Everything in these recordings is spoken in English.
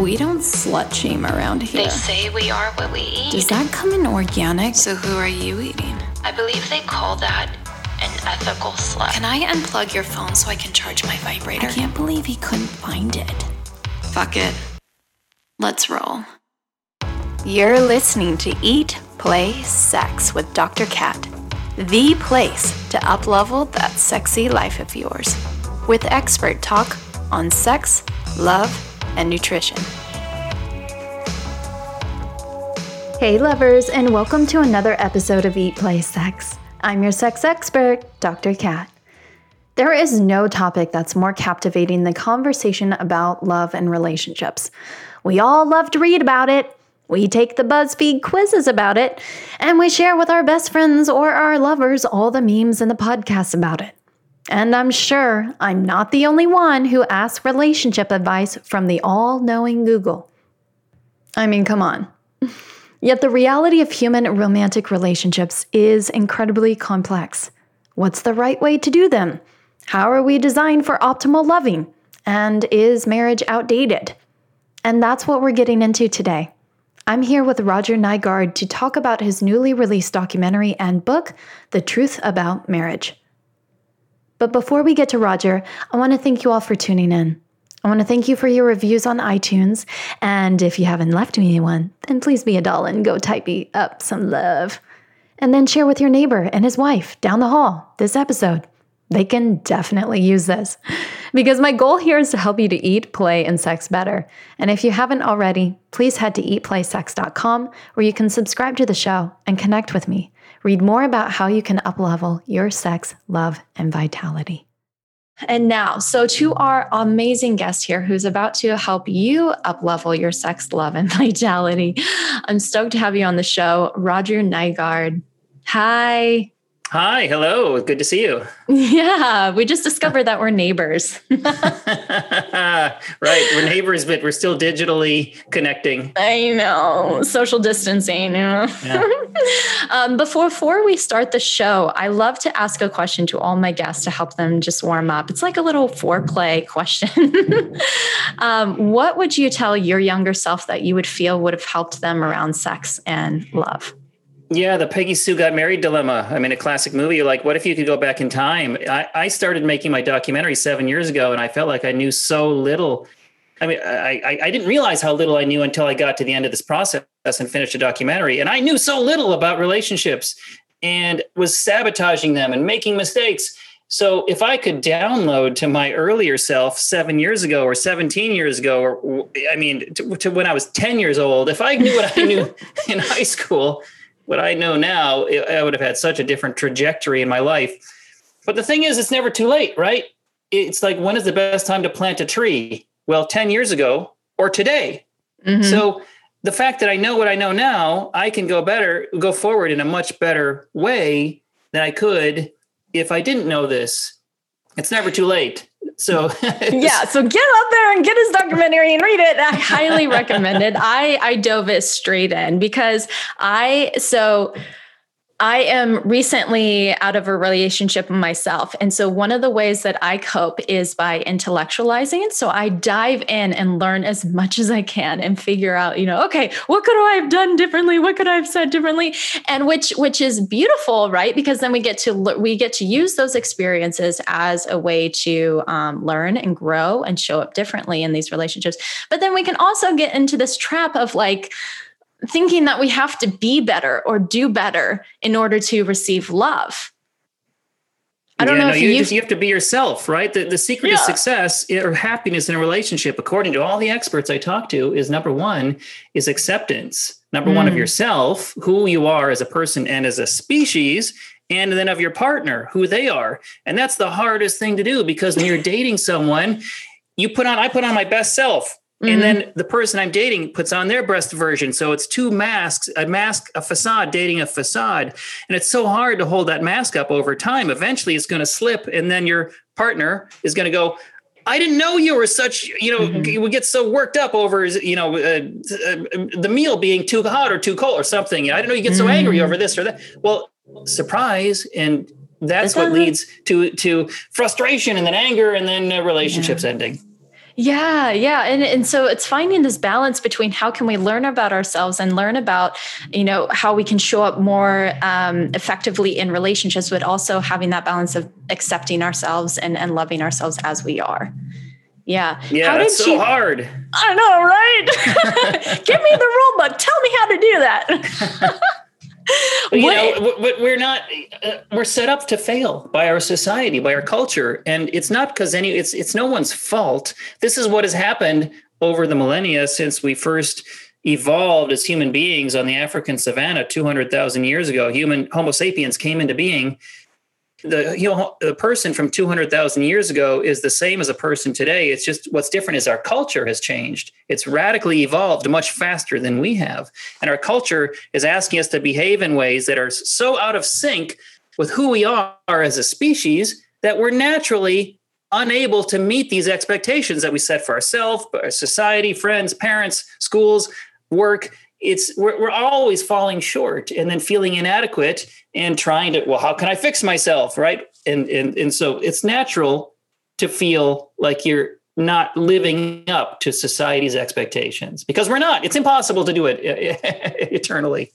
We don't slut shame around here. They say we are what we eat. Does that come in organic? So who are you eating? I believe they call that an ethical slut. Can I unplug your phone so I can charge my vibrator? I can't believe he couldn't find it. Fuck it. Let's roll. You're listening to Eat, Play, Sex with Dr. Cat, the place to uplevel that sexy life of yours, with expert talk on sex, love, and nutrition. Hey, lovers, and welcome to another episode of Eat, Play, Sex. I'm your sex expert, Dr. Cat. There is no topic that's more captivating than conversation about love and relationships. We all love to read about it. We take the BuzzFeed quizzes about it, and we share with our best friends or our lovers all the memes and the podcasts about it. And I'm sure I'm not the only one who asks relationship advice from the all knowing Google. I mean, come on. Yet the reality of human romantic relationships is incredibly complex. What's the right way to do them? How are we designed for optimal loving? And is marriage outdated? And that's what we're getting into today. I'm here with Roger Nygard to talk about his newly released documentary and book, The Truth About Marriage. But before we get to Roger, I want to thank you all for tuning in. I want to thank you for your reviews on iTunes. And if you haven't left me one, then please be a doll and go type me up some love. And then share with your neighbor and his wife down the hall this episode. They can definitely use this. Because my goal here is to help you to eat, play, and sex better. And if you haven't already, please head to eatplaysex.com where you can subscribe to the show and connect with me. Read more about how you can uplevel your sex, love, and vitality. And now, so to our amazing guest here who's about to help you uplevel your sex, love, and vitality. I'm stoked to have you on the show, Roger Nygard. Hi. Hi, hello. Good to see you. Yeah, we just discovered that we're neighbors. right, we're neighbors, but we're still digitally connecting. I know, social distancing. You know? Yeah. um, before, before we start the show, I love to ask a question to all my guests to help them just warm up. It's like a little foreplay question. um, what would you tell your younger self that you would feel would have helped them around sex and love? Yeah, the Peggy Sue got married dilemma. I mean, a classic movie. Like, what if you could go back in time? I, I started making my documentary seven years ago, and I felt like I knew so little. I mean, I, I, I didn't realize how little I knew until I got to the end of this process and finished a documentary. And I knew so little about relationships and was sabotaging them and making mistakes. So if I could download to my earlier self seven years ago or 17 years ago, or I mean, to, to when I was 10 years old, if I knew what I knew in high school, what I know now, I would have had such a different trajectory in my life. But the thing is, it's never too late, right? It's like, when is the best time to plant a tree? Well, 10 years ago or today. Mm-hmm. So the fact that I know what I know now, I can go better, go forward in a much better way than I could if I didn't know this. It's never too late. So yeah, so get up there and get his documentary and read it. I highly recommend it. I I dove it straight in because I so I am recently out of a relationship myself. And so one of the ways that I cope is by intellectualizing. So I dive in and learn as much as I can and figure out, you know, okay, what could I have done differently? What could I have said differently? And which which is beautiful, right? Because then we get to we get to use those experiences as a way to um, learn and grow and show up differently in these relationships. But then we can also get into this trap of like, thinking that we have to be better or do better in order to receive love. I don't yeah, know no, if you, you, just, you have to be yourself, right? The, the secret yeah. of success or happiness in a relationship, according to all the experts I talk to, is number one is acceptance. Number mm. one of mm. yourself, who you are as a person and as a species, and then of your partner, who they are. And that's the hardest thing to do because when you're dating someone, you put on, I put on my best self Mm-hmm. And then the person I'm dating puts on their breast version. So it's two masks, a mask, a facade dating a facade. And it's so hard to hold that mask up over time. Eventually it's going to slip. And then your partner is going to go, I didn't know you were such, you know, mm-hmm. we get so worked up over, you know, uh, uh, the meal being too hot or too cold or something. I didn't know you get so mm-hmm. angry over this or that. Well, surprise. And that's what leads to, to frustration and then anger and then uh, relationships yeah. ending. Yeah, yeah. And and so it's finding this balance between how can we learn about ourselves and learn about, you know, how we can show up more um, effectively in relationships, but also having that balance of accepting ourselves and, and loving ourselves as we are. Yeah. Yeah, how that's so you, hard. I know, right? Give me the rule book. Tell me how to do that. you know, we're not. Uh, we're set up to fail by our society, by our culture, and it's not because any. It's it's no one's fault. This is what has happened over the millennia since we first evolved as human beings on the African savannah 200,000 years ago. Human Homo sapiens came into being the you know the person from 200,000 years ago is the same as a person today. It's just what's different is our culture has changed. It's radically evolved much faster than we have. And our culture is asking us to behave in ways that are so out of sync with who we are as a species that we're naturally unable to meet these expectations that we set for ourselves our society friends parents schools work it's we're, we're always falling short and then feeling inadequate and trying to well how can i fix myself right? And and and so it's natural to feel like you're not living up to society's expectations because we're not. It's impossible to do it eternally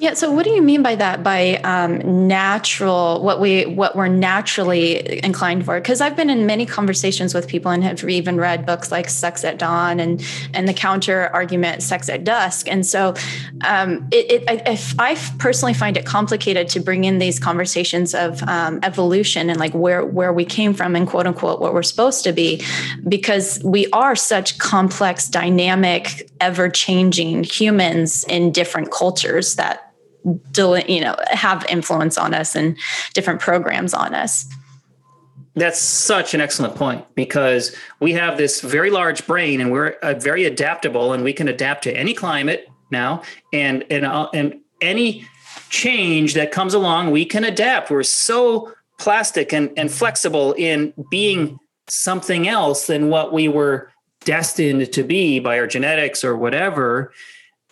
yeah. So, what do you mean by that? By um, natural, what we what we're naturally inclined for? Because I've been in many conversations with people and have even read books like Sex at Dawn and and the counter argument Sex at Dusk. And so, um, it, it I, I, personally find it complicated to bring in these conversations of um, evolution and like where where we came from and quote unquote what we're supposed to be, because we are such complex, dynamic, ever changing humans in different cultures that you know have influence on us and different programs on us. That's such an excellent point because we have this very large brain and we're uh, very adaptable and we can adapt to any climate now and and uh, and any change that comes along we can adapt. We're so plastic and, and flexible in being something else than what we were destined to be by our genetics or whatever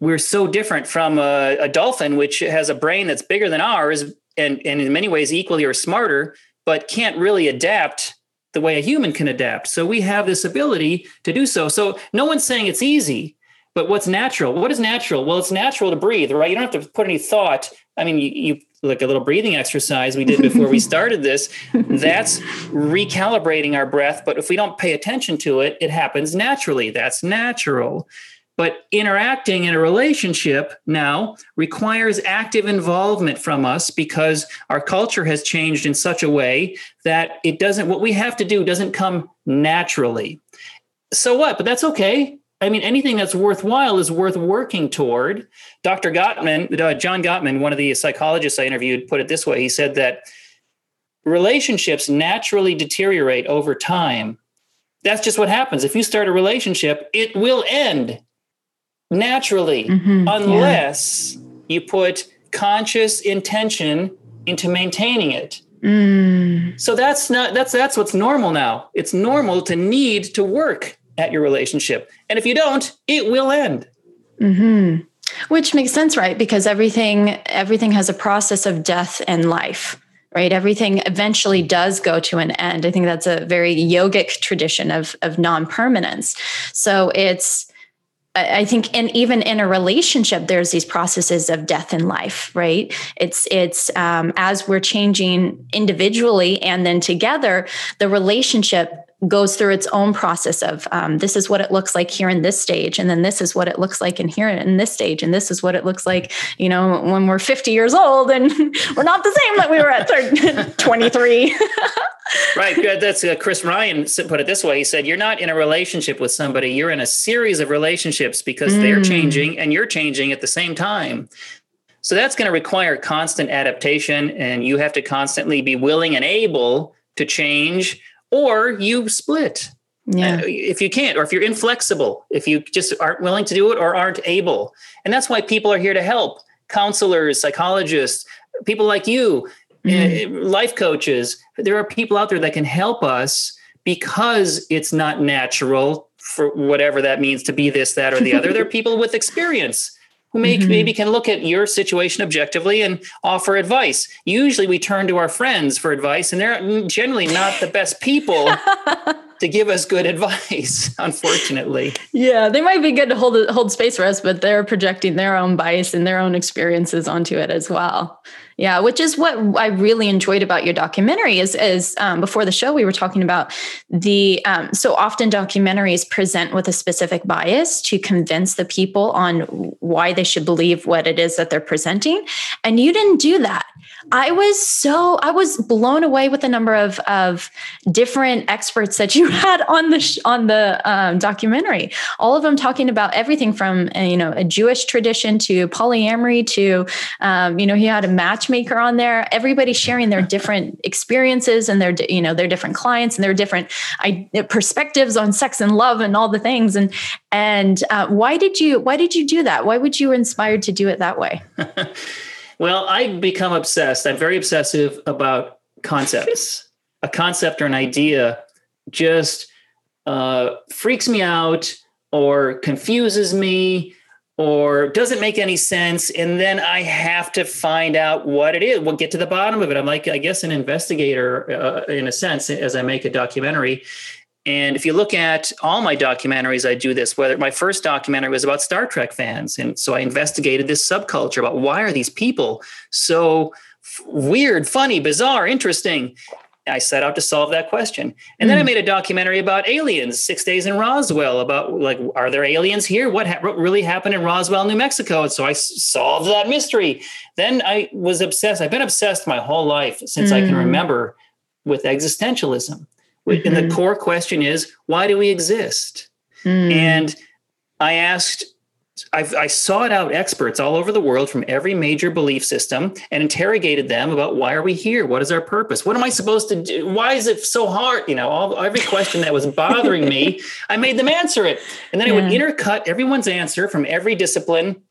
we're so different from a, a, dolphin, which has a brain that's bigger than ours and, and in many ways equally or smarter, but can't really adapt the way a human can adapt. So we have this ability to do so. So no one's saying it's easy, but what's natural? What is natural? Well, it's natural to breathe, right? You don't have to put any thought. I mean, you, you like a little breathing exercise we did before we started this. That's recalibrating our breath. But if we don't pay attention to it, it happens naturally. That's natural. But interacting in a relationship now requires active involvement from us because our culture has changed in such a way that it doesn't, what we have to do doesn't come naturally. So what? But that's okay. I mean, anything that's worthwhile is worth working toward. Dr. Gottman, uh, John Gottman, one of the psychologists I interviewed, put it this way. He said that relationships naturally deteriorate over time. That's just what happens. If you start a relationship, it will end naturally mm-hmm, unless yeah. you put conscious intention into maintaining it. Mm. So that's not that's that's what's normal now. It's normal to need to work at your relationship. And if you don't, it will end. Mm-hmm. Which makes sense, right? Because everything everything has a process of death and life right everything eventually does go to an end i think that's a very yogic tradition of of non-permanence so it's I think, and even in a relationship, there's these processes of death and life, right? It's it's um, as we're changing individually and then together, the relationship goes through its own process of um, this is what it looks like here in this stage and then this is what it looks like in here in this stage and this is what it looks like you know when we're 50 years old and we're not the same that we were at 23 right that's uh, chris ryan put it this way he said you're not in a relationship with somebody you're in a series of relationships because mm. they're changing and you're changing at the same time so that's going to require constant adaptation and you have to constantly be willing and able to change or you split. Yeah. Uh, if you can't, or if you're inflexible, if you just aren't willing to do it or aren't able. And that's why people are here to help counselors, psychologists, people like you, mm-hmm. life coaches. There are people out there that can help us because it's not natural for whatever that means to be this, that, or the other. there are people with experience who may, mm-hmm. maybe can look at your situation objectively and offer advice. Usually we turn to our friends for advice, and they're generally not the best people to give us good advice, unfortunately. Yeah, they might be good to hold hold space for us, but they're projecting their own bias and their own experiences onto it as well. Yeah, which is what I really enjoyed about your documentary. Is is um, before the show we were talking about the um, so often documentaries present with a specific bias to convince the people on why they should believe what it is that they're presenting, and you didn't do that. I was so I was blown away with the number of of different experts that you had on the sh- on the um, documentary. All of them talking about everything from uh, you know a Jewish tradition to polyamory to um, you know he had a matchmaker on there. Everybody sharing their different experiences and their you know their different clients and their different I, perspectives on sex and love and all the things. And and uh, why did you why did you do that? Why would you inspired to do it that way? Well, I become obsessed. I'm very obsessive about concepts. a concept or an idea just uh, freaks me out or confuses me or doesn't make any sense. And then I have to find out what it is. We'll get to the bottom of it. I'm like, I guess, an investigator uh, in a sense as I make a documentary. And if you look at all my documentaries, I do this. Whether my first documentary was about Star Trek fans, and so I investigated this subculture about why are these people so weird, funny, bizarre, interesting. I set out to solve that question. And mm. then I hmm. made a documentary about aliens, Six Days in Roswell, about like, are there aliens here? What, ha- what really happened in Roswell, New Mexico? And so I s- solved that mystery. Then I was obsessed. I've been obsessed my whole life since mm. I can hmm. remember with existentialism. Mm-hmm. And the mm-hmm. core question is, why do we exist? Mm. And I asked, I've, i sought out experts all over the world from every major belief system and interrogated them about why are we here? What is our purpose? What am I supposed to do? Why is it so hard? You know, all, every question that was bothering me, I made them answer it. And then yeah. I would intercut everyone's answer from every discipline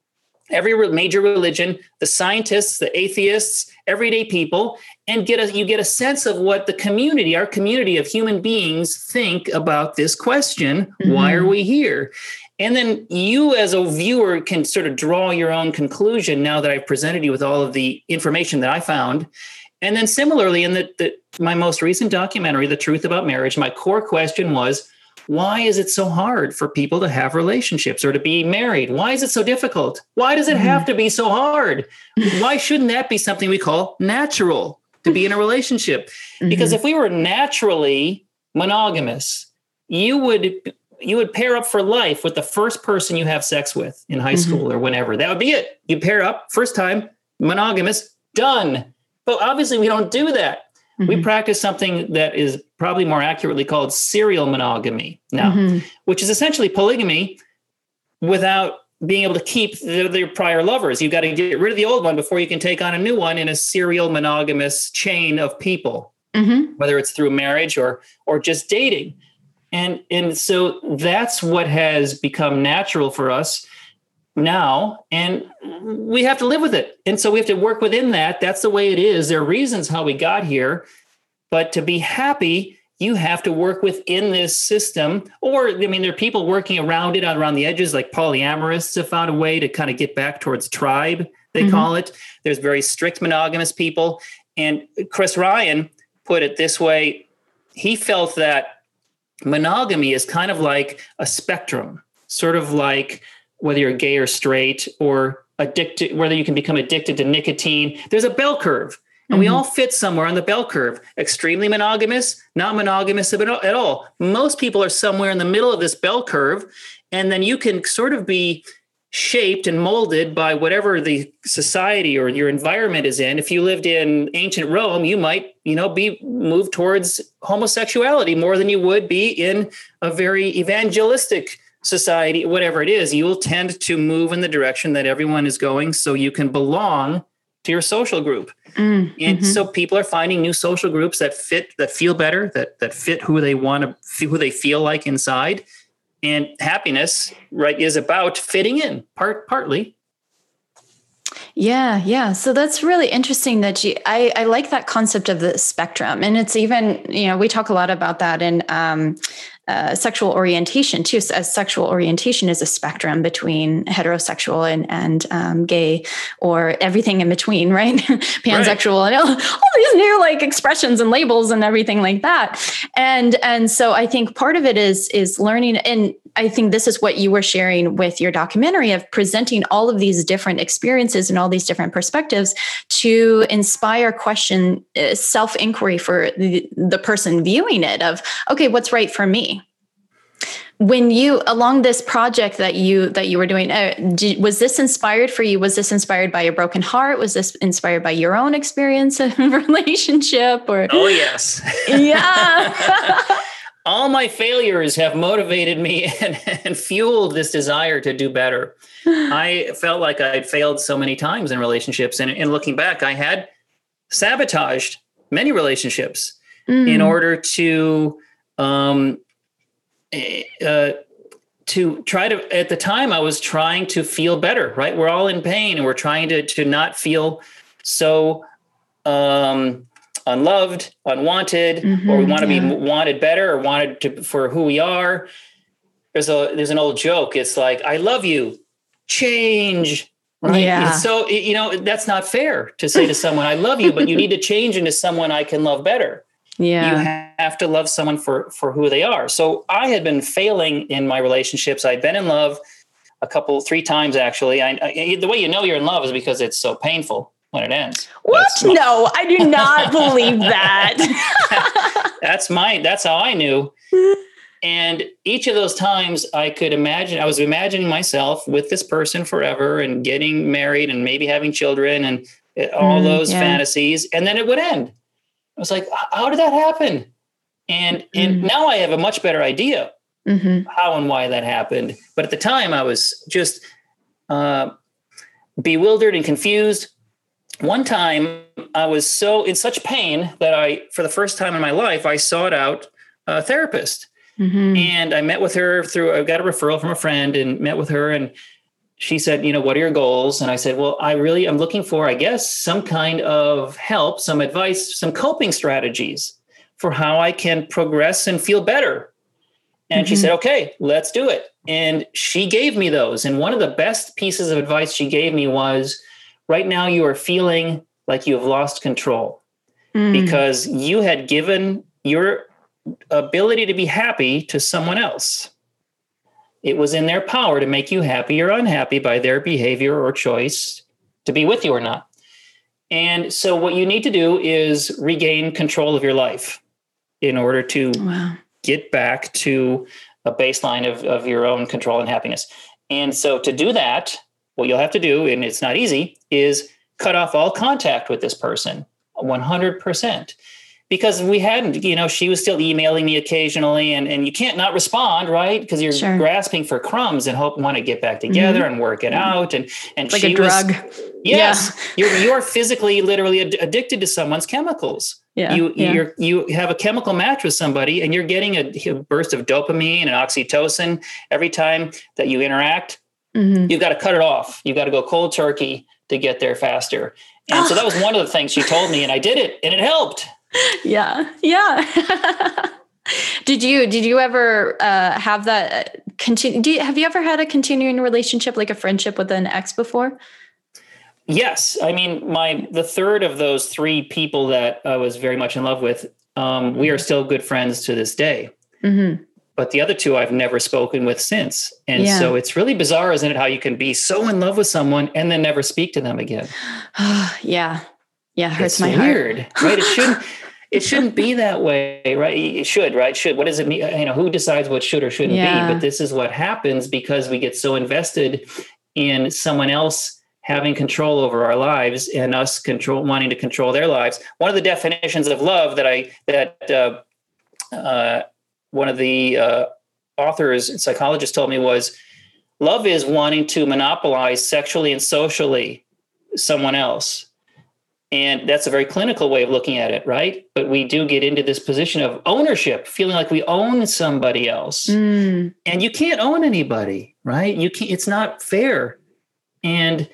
every major religion, the scientists, the atheists, everyday people, and get a you get a sense of what the community, our community of human beings, think about this question: mm-hmm. Why are we here? And then you, as a viewer, can sort of draw your own conclusion now that I've presented you with all of the information that I found. And then similarly, in the, the my most recent documentary, The Truth About Marriage, my core question was why is it so hard for people to have relationships or to be married? Why is it so difficult? Why does it have mm-hmm. to be so hard? Why shouldn't that be something we call natural to be in a relationship? Mm-hmm. Because if we were naturally monogamous, you would you would pair up for life with the first person you have sex with in high mm-hmm. school or whenever. That would be it. You pair up first time, monogamous, done. But obviously we don't do that. Mm-hmm. We practice something that is probably more accurately called serial monogamy now, mm-hmm. which is essentially polygamy without being able to keep their, their prior lovers. You've got to get rid of the old one before you can take on a new one in a serial monogamous chain of people, mm-hmm. whether it's through marriage or or just dating. And and so that's what has become natural for us now and we have to live with it. And so we have to work within that. That's the way it is. There are reasons how we got here but to be happy you have to work within this system. Or i mean there are people working around it around the edges like polyamorists have found a way to kind of get back towards tribe they mm-hmm. call it. There's very strict monogamous people. And chris ryan put it this way he felt that monogamy is kind of like a spectrum sort of like whether you're gay or straight or addicted, whether you can become addicted to nicotine. There's a bell curve. And mm-hmm. we all fit somewhere on the bell curve. Extremely monogamous, not monogamous at all. Most people are somewhere in the middle of this bell curve. And then you can sort of be shaped and molded by whatever the society or your environment is in. If you lived in ancient Rome, you might, you know, be moved towards homosexuality more than you would be in a very evangelistic society, whatever it is, you will tend to move in the direction that everyone is going so you can belong to your social group. Mm, and mm-hmm. so people are finding new social groups that fit, that feel better, that that fit who they want to who they feel like inside. And happiness, right, is about fitting in, part partly. Yeah, yeah. So that's really interesting that you I, I like that concept of the spectrum. And it's even, you know, we talk a lot about that in um, uh, sexual orientation too. As sexual orientation is a spectrum between heterosexual and and um, gay, or everything in between, right? Pansexual right. and all, all, these new like expressions and labels and everything like that. And and so I think part of it is is learning and I think this is what you were sharing with your documentary of presenting all of these different experiences and all these different perspectives to inspire question uh, self inquiry for the, the person viewing it of okay what's right for me? When you along this project that you that you were doing uh, did, was this inspired for you? Was this inspired by your broken heart? Was this inspired by your own experience of relationship or? Oh yes. Yeah all my failures have motivated me and, and fueled this desire to do better i felt like i'd failed so many times in relationships and, and looking back i had sabotaged many relationships mm. in order to um, uh, to try to at the time i was trying to feel better right we're all in pain and we're trying to to not feel so um unloved unwanted mm-hmm, or we want to yeah. be wanted better or wanted to for who we are. There's a there's an old joke it's like i love you change right? Yeah. so you know that's not fair to say to someone i love you but you need to change into someone i can love better. Yeah. you have to love someone for for who they are. So i had been failing in my relationships. I'd been in love a couple three times actually. I, I, the way you know you're in love is because it's so painful when it ends what my, no i do not believe that that's my that's how i knew and each of those times i could imagine i was imagining myself with this person forever and getting married and maybe having children and all mm, those yeah. fantasies and then it would end I was like, how did that happen? And and mm-hmm. now I have a much better idea mm-hmm. how and why that happened. But at the time, I was just uh, bewildered and confused. One time, I was so in such pain that I, for the first time in my life, I sought out a therapist. Mm-hmm. And I met with her through, I got a referral from a friend and met with her. And she said, you know, what are your goals? And I said, well, I really am looking for, I guess, some kind of help, some advice, some coping strategies for how I can progress and feel better. And mm-hmm. she said, okay, let's do it. And she gave me those. And one of the best pieces of advice she gave me was right now you are feeling like you have lost control mm. because you had given your ability to be happy to someone else it was in their power to make you happy or unhappy by their behavior or choice to be with you or not. And so, what you need to do is regain control of your life in order to wow. get back to a baseline of, of your own control and happiness. And so, to do that, what you'll have to do, and it's not easy, is cut off all contact with this person 100% because we hadn't, you know, she was still emailing me occasionally and, and you can't not respond, right? Because you're sure. grasping for crumbs and hope want to get back together mm-hmm. and work it mm-hmm. out. And, and like she a drug. Was, yes, yeah. you're, you're physically, literally ad- addicted to someone's chemicals. Yeah, you yeah. you you have a chemical match with somebody and you're getting a, a, burst of dopamine and oxytocin every time that you interact. Mm-hmm. You've got to cut it off. You've got to go cold turkey to get there faster. And so that was one of the things she told me, and I did it, and it helped yeah yeah did you did you ever uh, have that continue do you, have you ever had a continuing relationship like a friendship with an ex before yes i mean my the third of those three people that i was very much in love with um, we are still good friends to this day mm-hmm. But the other two i've never spoken with since and yeah. so it's really bizarre isn't it how you can be so in love with someone and then never speak to them again yeah yeah, hurts it's my weird, heart. right? It shouldn't. it shouldn't be that way, right? It should, right? Should. What does it mean? You know, who decides what should or shouldn't yeah. be? But this is what happens because we get so invested in someone else having control over our lives and us control wanting to control their lives. One of the definitions of love that I that uh, uh, one of the uh, authors and psychologists told me was love is wanting to monopolize sexually and socially someone else and that's a very clinical way of looking at it, right? But we do get into this position of ownership, feeling like we own somebody else. Mm. And you can't own anybody, right? You can't, it's not fair. And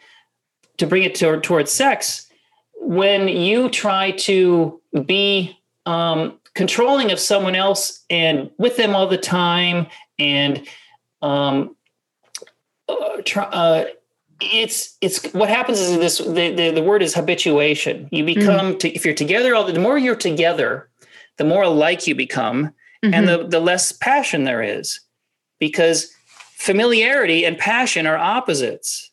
to bring it to, towards sex, when you try to be um, controlling of someone else and with them all the time and um, uh, try, uh, it's it's what happens is this the, the, the word is habituation you become mm. to, if you're together all the, the, more you're together the more alike you become mm-hmm. and the, the less passion there is because familiarity and passion are opposites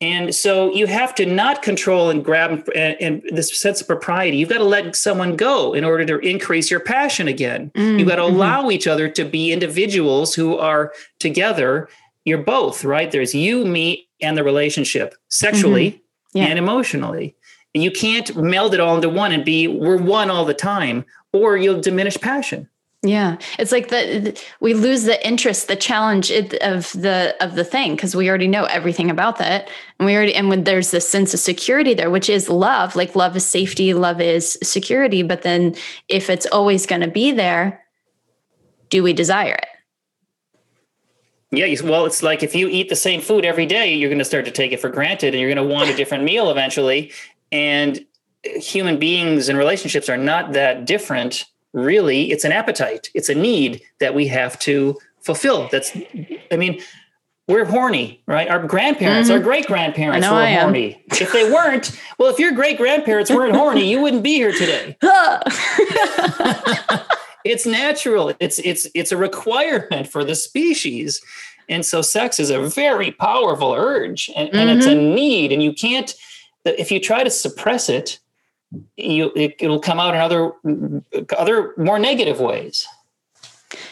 and so you have to not control and grab and, and, this sense of propriety. You've got to let someone go in order to increase your passion again. Mm, You've got to mm-hmm. allow each other to be individuals who are together. You're both, right? There's you, me, and the relationship sexually mm-hmm. yeah. and emotionally. You can't meld it all into one and be, we're one all the time, or you'll diminish passion. Yeah, it's like the we lose the interest, the challenge of the of the thing because we already know everything about that, and we already and when there's this sense of security there, which is love. Like love is safety, love is security. But then if it's always going to be there, do we desire it? Yeah, well, it's like if you eat the same food every day, you're going to start to take it for granted, and you're going to want a different meal eventually. And uh, human beings and relationships are not that different really it's an appetite it's a need that we have to fulfill that's i mean we're horny right our grandparents mm-hmm. our great grandparents were I horny am. if they weren't well if your great grandparents weren't horny you wouldn't be here today it's natural it's it's it's a requirement for the species and so sex is a very powerful urge and, mm-hmm. and it's a mm-hmm. need and you can't if you try to suppress it you it, it'll come out in other other more negative ways.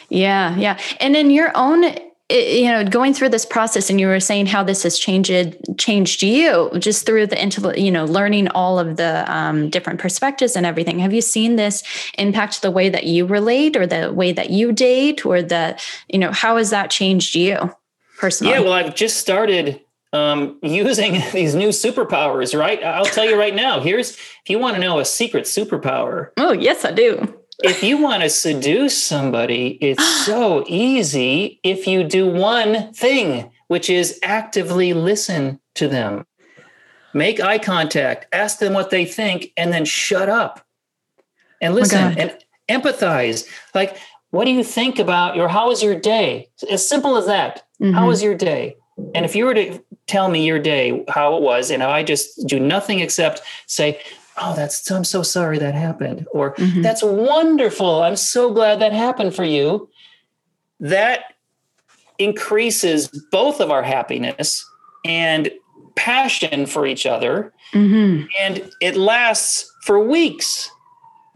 Yeah yeah. And in your own you know going through this process and you were saying how this has changed changed you just through the into you know learning all of the um, different perspectives and everything. Have you seen this impact the way that you relate or the way that you date or the you know how has that changed you personally? Yeah well i've just started um, using these new superpowers, right? I'll tell you right now. Here's if you want to know a secret superpower. Oh, yes, I do. if you want to seduce somebody, it's so easy if you do one thing, which is actively listen to them. Make eye contact, ask them what they think, and then shut up and oh listen oh and empathize. Like, what do you think about your how was your day? As simple as that. Mm-hmm. How was your day? And if you were to tell me your day, how it was, and I just do nothing except say, Oh, that's, I'm so sorry that happened. Or mm-hmm. that's wonderful. I'm so glad that happened for you. That increases both of our happiness and passion for each other. Mm-hmm. And it lasts for weeks.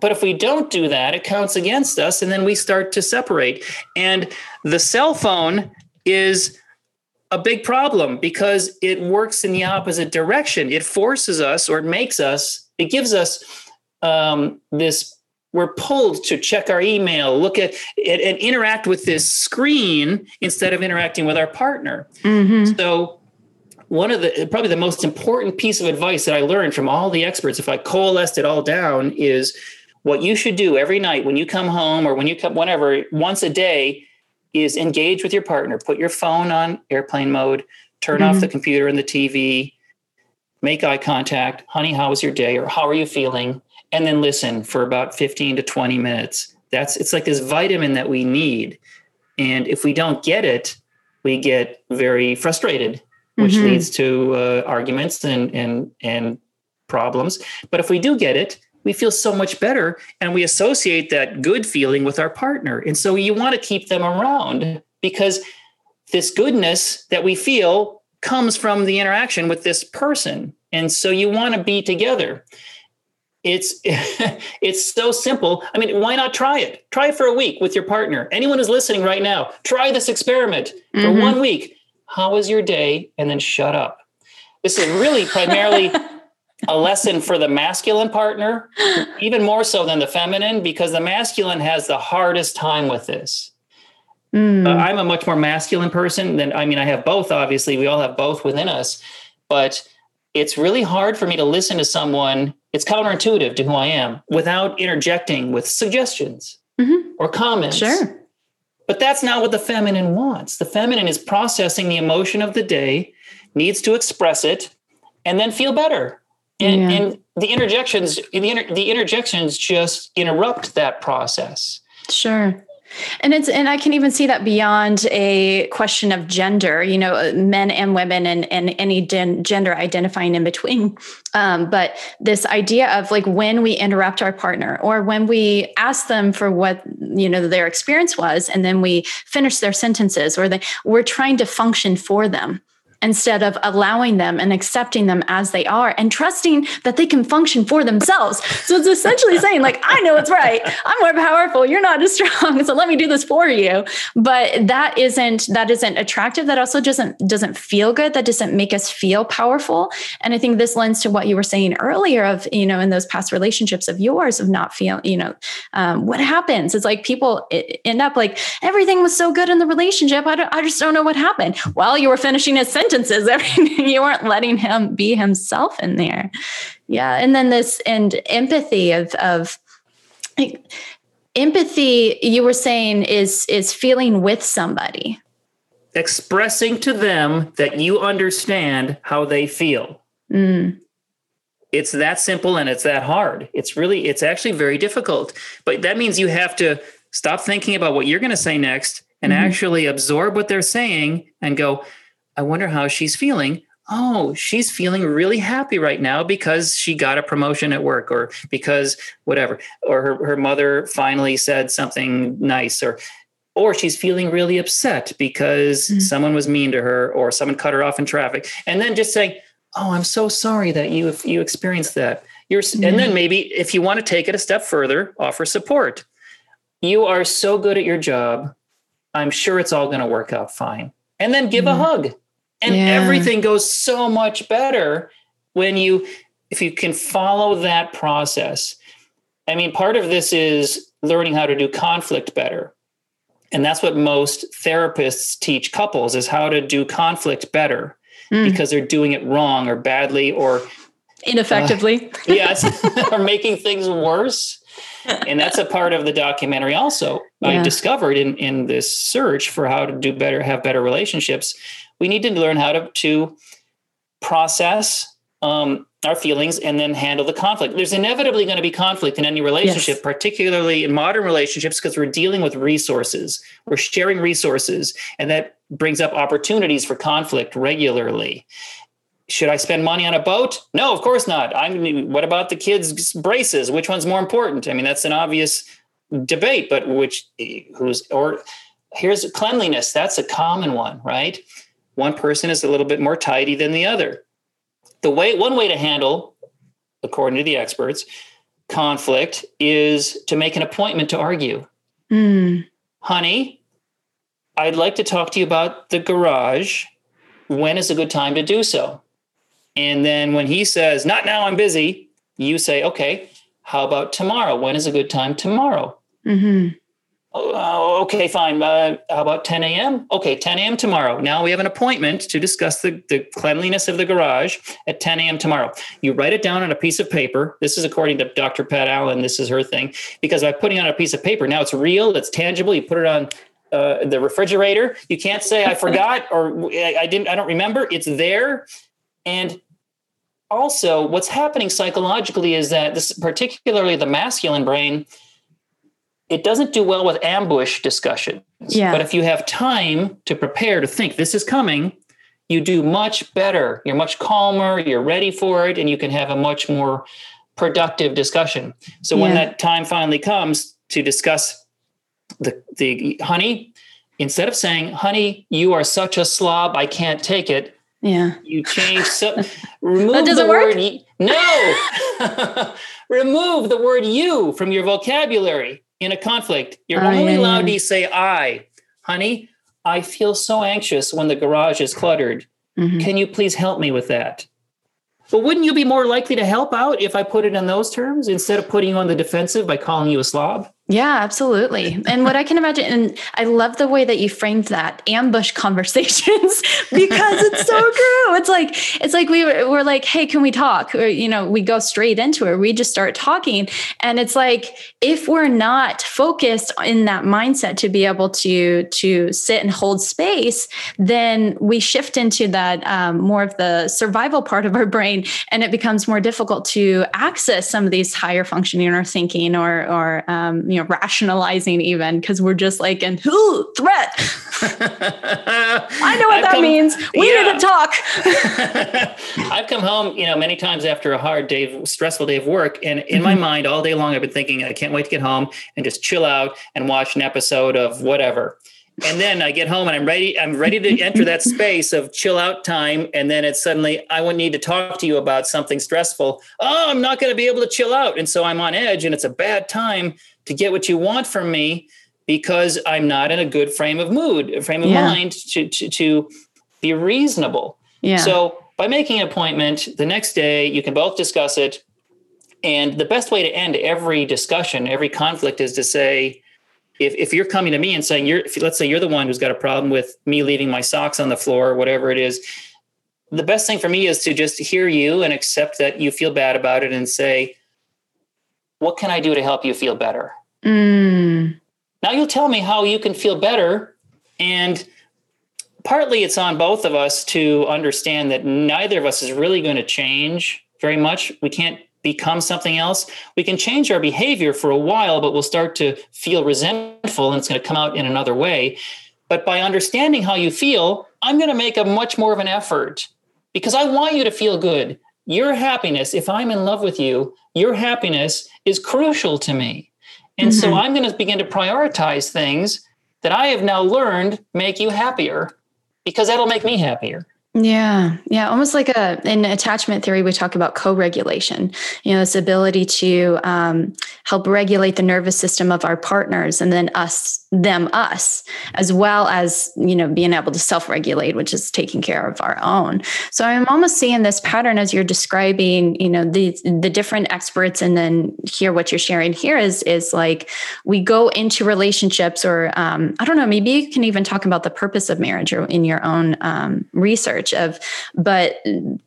But if we don't do that, it counts against us and then we start to separate. And the cell phone is a big problem because it works in the opposite direction. It forces us or it makes us, it gives us um, this, we're pulled to check our email, look at it, and interact with this screen instead of interacting with our partner. Mm-hmm. So, one of the probably the most important piece of advice that I learned from all the experts, if I coalesced it all down, is what you should do every night when you come home or when you come, whenever, once a day, is engage with your partner. Put your phone on airplane mode, turn mm-hmm. off the computer and the TV, make eye contact. Honey, how was your day? Or how are you feeling? And then listen for about 15 to 20 minutes. That's it's like this vitamin that we need. And if we don't get it, we get very frustrated, which mm-hmm. leads to uh, arguments and and and problems. But if we do get it, we feel so much better and we associate that good feeling with our partner. And so you want to keep them around because this goodness that we feel comes from the interaction with this person. And so you want to be together. It's it's so simple. I mean, why not try it? Try it for a week with your partner. Anyone who's listening right now, try this experiment for mm-hmm. one week. How was your day? And then shut up. This is really primarily a lesson for the masculine partner, even more so than the feminine, because the masculine has the hardest time with this. Mm. Uh, I'm a much more masculine person than, I mean, I have both, obviously. We all have both within us, but it's really hard for me to listen to someone. It's counterintuitive to who I am without interjecting with suggestions mm-hmm. or comments. Sure. But that's not what the feminine wants. The feminine is processing the emotion of the day, needs to express it, and then feel better and, yeah. and the interjections the, inter, the interjections just interrupt that process sure And it's and I can even see that beyond a question of gender, you know, men and women and, and any gen- gender identifying in between. Um, but this idea of like when we interrupt our partner or when we ask them for what you know their experience was, and then we finish their sentences, or they, we're trying to function for them instead of allowing them and accepting them as they are and trusting that they can function for themselves. So it's essentially saying, like, I know it's right. I'm more powerful. You're not as strong. So let me do this for you. But that isn't that isn't attractive. That also doesn't doesn't feel good. That doesn't make us feel powerful. And I think this lends to what you were saying earlier of, you know, in those past relationships of yours of not feeling, you know, um, what happens? It's like people end up like everything was so good in the relationship. I, I just don't know what happened. While you were finishing a sentence sentences. Everything you weren't letting him be himself in there. Yeah, and then this and empathy of of like, empathy. You were saying is is feeling with somebody, expressing to them that you understand how they feel. Mm. It's that simple and it's that hard. It's really it's actually very difficult. But that means you have to stop thinking about what you're going to say next and mm-hmm. actually absorb what they're saying and go, I wonder how she's feeling. Oh, she's feeling really happy right now because she got a promotion at work or because whatever, or her, her mother finally said something nice or or she's feeling really upset because mm-hmm. someone was mean to her or someone cut her off in traffic. And then just saying, "Oh, I'm so sorry that you you experienced that." You're mm-hmm. and then maybe if you want to take it a step further, offer support. You are so good at your job. I'm sure it's all going to work out fine. And then give mm-hmm. a hug and yeah. everything goes so much better when you if you can follow that process i mean part of this is learning how to do conflict better and that's what most therapists teach couples is how to do conflict better mm. because they're doing it wrong or badly or ineffectively uh, yes or making things worse and that's a part of the documentary also yeah. i discovered in in this search for how to do better have better relationships we need to learn how to, to process um, our feelings and then handle the conflict. There's inevitably going to be conflict in any relationship, yes. particularly in modern relationships, because we're dealing with resources. We're sharing resources, and that brings up opportunities for conflict regularly. Should I spend money on a boat? No, of course not. I'm. What about the kids' braces? Which one's more important? I mean, that's an obvious debate. But which, who's or here's cleanliness. That's a common one, right? One person is a little bit more tidy than the other. The way one way to handle, according to the experts, conflict is to make an appointment to argue. Mm. Honey, I'd like to talk to you about the garage. When is a good time to do so? And then when he says, Not now, I'm busy, you say, Okay, how about tomorrow? When is a good time tomorrow? Mm-hmm. Oh, okay, fine. Uh, how about 10 a.m.? Okay, 10 a.m. tomorrow. Now we have an appointment to discuss the, the cleanliness of the garage at 10 a.m. tomorrow. You write it down on a piece of paper. This is according to Dr. Pat Allen. This is her thing. Because by putting on a piece of paper, now it's real, it's tangible. You put it on uh, the refrigerator. You can't say, I forgot or I didn't, I don't remember. It's there. And also, what's happening psychologically is that this, particularly the masculine brain, it doesn't do well with ambush discussions. Yeah. But if you have time to prepare to think this is coming, you do much better. You're much calmer, you're ready for it, and you can have a much more productive discussion. So yeah. when that time finally comes to discuss the the honey, instead of saying, honey, you are such a slob, I can't take it. Yeah. You change so remove that doesn't the work? word no. remove the word you from your vocabulary in a conflict, you're oh, only allowed to say I. Honey, I feel so anxious when the garage is cluttered. Mm-hmm. Can you please help me with that? But wouldn't you be more likely to help out if I put it in those terms instead of putting you on the defensive by calling you a slob? Yeah, absolutely. And what I can imagine, and I love the way that you framed that ambush conversations because it's so true. It's like it's like we were, we're like, hey, can we talk? Or you know, we go straight into it. We just start talking, and it's like if we're not focused in that mindset to be able to to sit and hold space, then we shift into that um, more of the survival part of our brain, and it becomes more difficult to access some of these higher functioning or thinking or or um, you know rationalizing even because we're just like in who threat. I know what I've that come, means. We yeah. need to talk. I've come home, you know, many times after a hard day, stressful day of work, and in mm-hmm. my mind all day long, I've been thinking, I can't wait to get home and just chill out and watch an episode of whatever and then I get home and I'm ready. I'm ready to enter that space of chill out time. And then it's suddenly I would need to talk to you about something stressful. Oh, I'm not going to be able to chill out, and so I'm on edge, and it's a bad time to get what you want from me because I'm not in a good frame of mood, a frame of yeah. mind to, to to be reasonable. Yeah. So by making an appointment the next day, you can both discuss it. And the best way to end every discussion, every conflict is to say, if, if you're coming to me and saying you're if, let's say you're the one who's got a problem with me leaving my socks on the floor or whatever it is the best thing for me is to just hear you and accept that you feel bad about it and say what can i do to help you feel better mm. now you'll tell me how you can feel better and partly it's on both of us to understand that neither of us is really going to change very much we can't become something else. We can change our behavior for a while, but we'll start to feel resentful and it's going to come out in another way. But by understanding how you feel, I'm going to make a much more of an effort because I want you to feel good. Your happiness, if I'm in love with you, your happiness is crucial to me. And mm-hmm. so I'm going to begin to prioritize things that I have now learned make you happier because that'll make me happier. Yeah. Yeah. Almost like a, in attachment theory, we talk about co regulation, you know, this ability to um, help regulate the nervous system of our partners and then us, them, us, as well as, you know, being able to self regulate, which is taking care of our own. So I'm almost seeing this pattern as you're describing, you know, the, the different experts and then hear what you're sharing here is, is like we go into relationships or, um, I don't know, maybe you can even talk about the purpose of marriage or in your own um, research research of but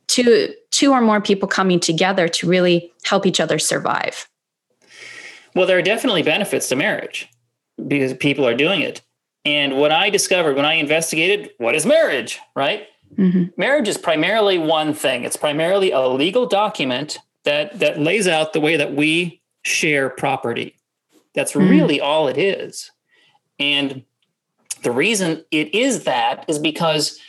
two two or more people coming together to really help each other survive. Well there are definitely benefits to marriage because people are doing it. And what i discovered when i investigated what is marriage right? Mm-hmm. marriage is primarily one thing. It's primarily a legal document that that lays out the way that we share property. That's mm-hmm. really all it is. And the reason it is that is because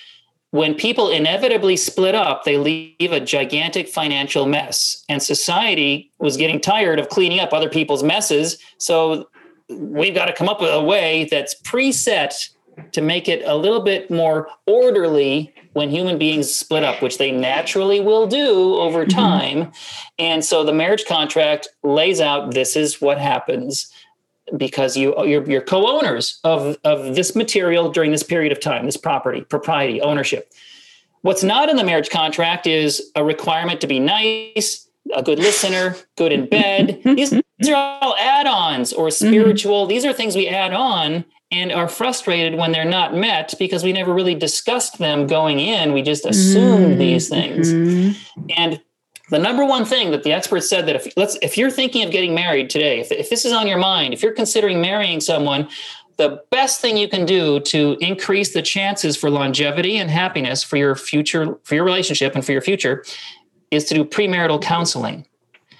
when people inevitably split up, they leave a gigantic financial mess. And society was getting tired of cleaning up other people's messes. So we've got to come up with a way that's preset to make it a little bit more orderly when human beings split up, which they naturally will do over mm-hmm. time. Mm-hmm. And so the marriage contract lays out this is what happens because you you're, you're co-owners of of this material during this period of time this property propriety ownership what's not in the marriage contract is a requirement to be nice a good listener good in bed these, these are all add-ons or mm-hmm. spiritual mm-hmm. these are things we add on and are frustrated when they're not met because we never really discussed them going in we just assumed mm-hmm. these things mm-hmm. and the number one thing that the experts said that if let's if you're thinking of getting married today, if, if this is on your mind, if you're considering marrying someone, the best thing you can do to increase the chances for longevity and happiness for your future for your relationship and for your future is to do premarital counseling.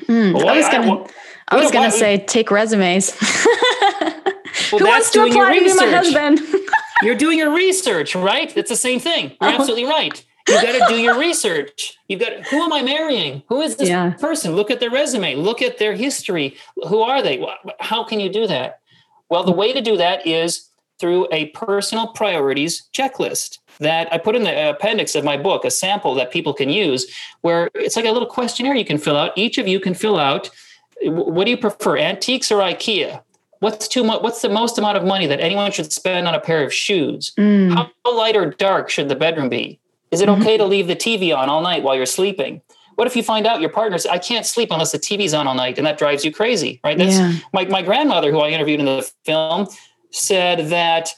Mm, well, I was gonna, I, I was gonna say take resumes. well, Who wants to apply to be my husband? you're doing your research, right? It's the same thing. You're uh-huh. absolutely right. You got to do your research. You've got who am I marrying? Who is this yeah. person? Look at their resume. Look at their history. Who are they? How can you do that? Well, the way to do that is through a personal priorities checklist that I put in the appendix of my book, a sample that people can use, where it's like a little questionnaire you can fill out. Each of you can fill out. What do you prefer, antiques or IKEA? What's too much? What's the most amount of money that anyone should spend on a pair of shoes? Mm. How light or dark should the bedroom be? Is it mm-hmm. okay to leave the TV on all night while you're sleeping? What if you find out your partner's, I can't sleep unless the TV's on all night and that drives you crazy, right? That's yeah. my, my grandmother, who I interviewed in the film, said that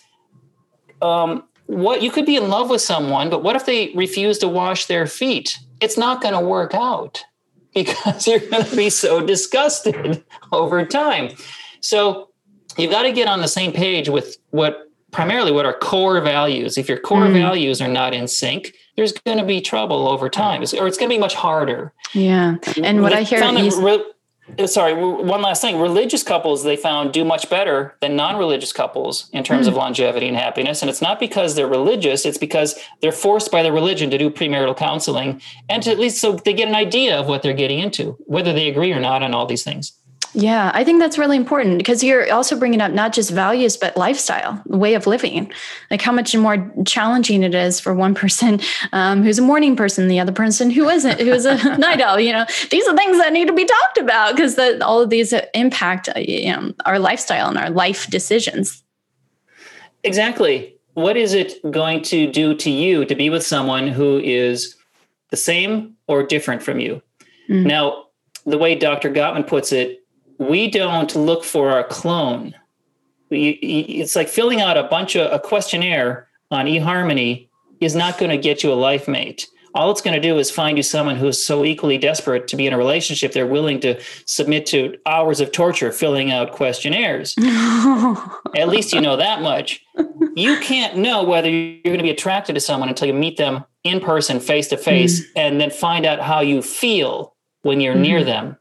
um, what you could be in love with someone, but what if they refuse to wash their feet? It's not going to work out because you're going to be so disgusted over time. So you've got to get on the same page with what primarily what are core values. If your core mm. values are not in sync, there's going to be trouble over time, or it's going to be much harder. Yeah, and what I hear, re- uh, sorry, one last thing. Religious couples they found do much better than non-religious couples in terms mm. of hmm. longevity and happiness. And it's not because they're religious, it's because they're forced by their religion to do premarital counseling and to at least so they get an idea of what they're getting into, whether they agree or not on all these things. Yeah, I think that's really important because you're also bringing up not just values, but lifestyle, way of living. Like how much more challenging it is for one person um, who's a morning person, the other person who isn't, who's a night owl. You know, these are things that need to be talked about because all of these impact uh, you know, our lifestyle and our life decisions. Exactly. What is it going to do to you to be with someone who is the same or different from you? Mm. Now, the way Dr. Gottman puts it, we don't look for our clone. We, it's like filling out a bunch of a questionnaire on eHarmony is not going to get you a life mate. All it's going to do is find you someone who's so equally desperate to be in a relationship they're willing to submit to hours of torture filling out questionnaires. At least you know that much. You can't know whether you're going to be attracted to someone until you meet them in person, face to face, and then find out how you feel when you're mm. near them.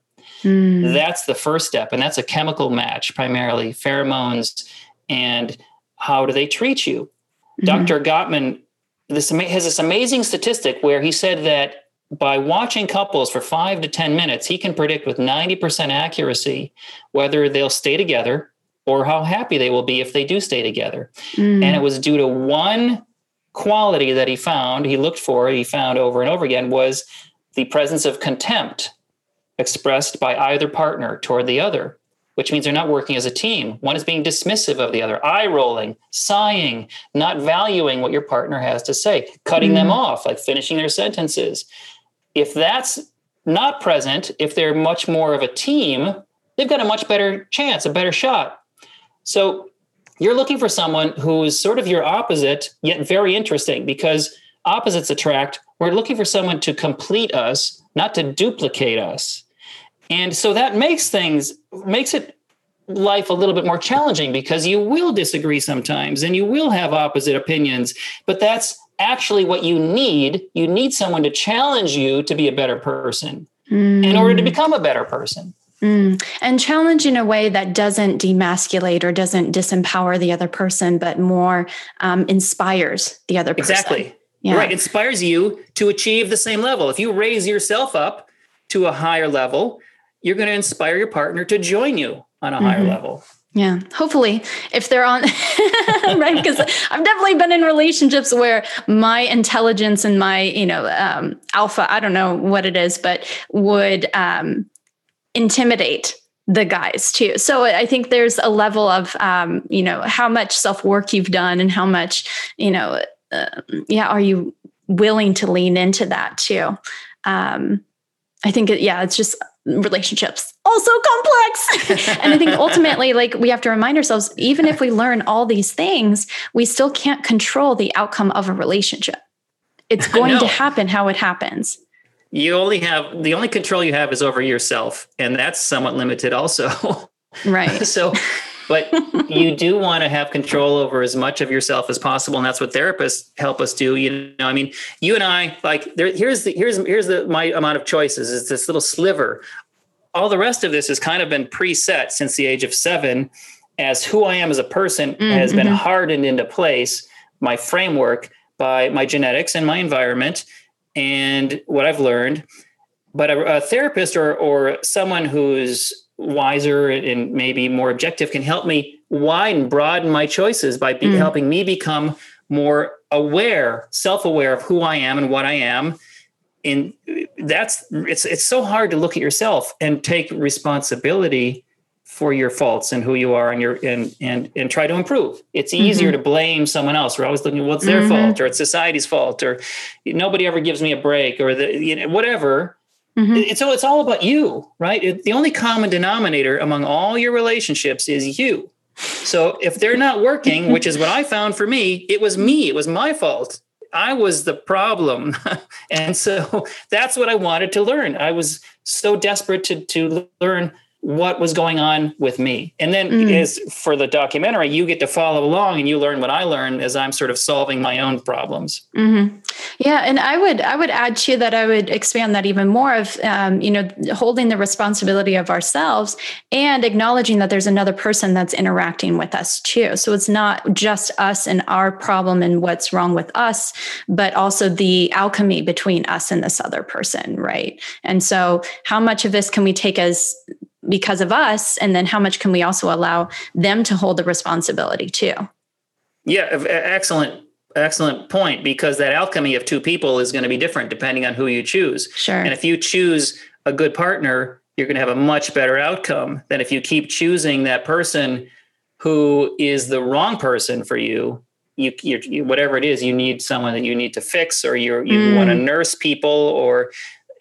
Mm. That's the first step. And that's a chemical match, primarily pheromones and how do they treat you. Mm-hmm. Dr. Gottman this has this amazing statistic where he said that by watching couples for five to 10 minutes, he can predict with 90% accuracy whether they'll stay together or how happy they will be if they do stay together. Mm. And it was due to one quality that he found, he looked for, he found over and over again, was the presence of contempt expressed by either partner toward the other, which means they're not working as a team. One is being dismissive of the other, eye rolling, sighing, not valuing what your partner has to say, cutting mm. them off, like finishing their sentences. If that's not present, if they're much more of a team, they've got a much better chance, a better shot. So you're looking for someone who is sort of your opposite, yet very interesting because opposites attract. We're looking for someone to complete us, not to duplicate us. And so that makes things makes it life a little bit more challenging because you will disagree sometimes and you will have opposite opinions, but that's actually what you need. You need someone to challenge you to be a better person mm. in order to become a better person. Mm. And challenge in a way that doesn't demasculate or doesn't disempower the other person, but more um, inspires the other person. Exactly. Yeah. Right. Inspires you to achieve the same level. If you raise yourself up to a higher level, you're going to inspire your partner to join you on a mm-hmm. higher level. Yeah, hopefully, if they're on, right? Because I've definitely been in relationships where my intelligence and my, you know, um, alpha, I don't know what it is, but would um, intimidate the guys too. So I think there's a level of, um, you know, how much self work you've done and how much, you know, uh, yeah, are you willing to lean into that too? Um, I think, it, yeah, it's just relationships also complex. And i think ultimately like we have to remind ourselves even if we learn all these things we still can't control the outcome of a relationship. It's going to happen how it happens. You only have the only control you have is over yourself and that's somewhat limited also. Right. So but you do want to have control over as much of yourself as possible and that's what therapists help us do you know i mean you and i like there, here's the here's here's the my amount of choices is this little sliver all the rest of this has kind of been preset since the age of seven as who i am as a person mm-hmm. has been mm-hmm. hardened into place my framework by my genetics and my environment and what i've learned but a, a therapist or or someone who's wiser and maybe more objective can help me widen, broaden my choices by be, mm. helping me become more aware, self-aware of who I am and what I am. And that's it's it's so hard to look at yourself and take responsibility for your faults and who you are and your and and and try to improve. It's easier mm-hmm. to blame someone else. We're always looking, well, it's their mm-hmm. fault or it's society's fault or nobody ever gives me a break or the you know whatever. Mm-hmm. so it's all about you, right? It, the only common denominator among all your relationships is you. So if they're not working, which is what I found for me, it was me. It was my fault. I was the problem. and so that's what I wanted to learn. I was so desperate to, to learn what was going on with me. And then mm. as for the documentary, you get to follow along and you learn what I learned as I'm sort of solving my own problems. Mm-hmm. Yeah, and I would I would add to that. I would expand that even more of um, you know holding the responsibility of ourselves and acknowledging that there's another person that's interacting with us too. So it's not just us and our problem and what's wrong with us, but also the alchemy between us and this other person, right? And so how much of this can we take as because of us and then how much can we also allow them to hold the responsibility too? Yeah excellent excellent point because that alchemy of two people is going to be different depending on who you choose. Sure. And if you choose a good partner you're going to have a much better outcome than if you keep choosing that person who is the wrong person for you. You, you whatever it is you need someone that you need to fix or you you mm. want to nurse people or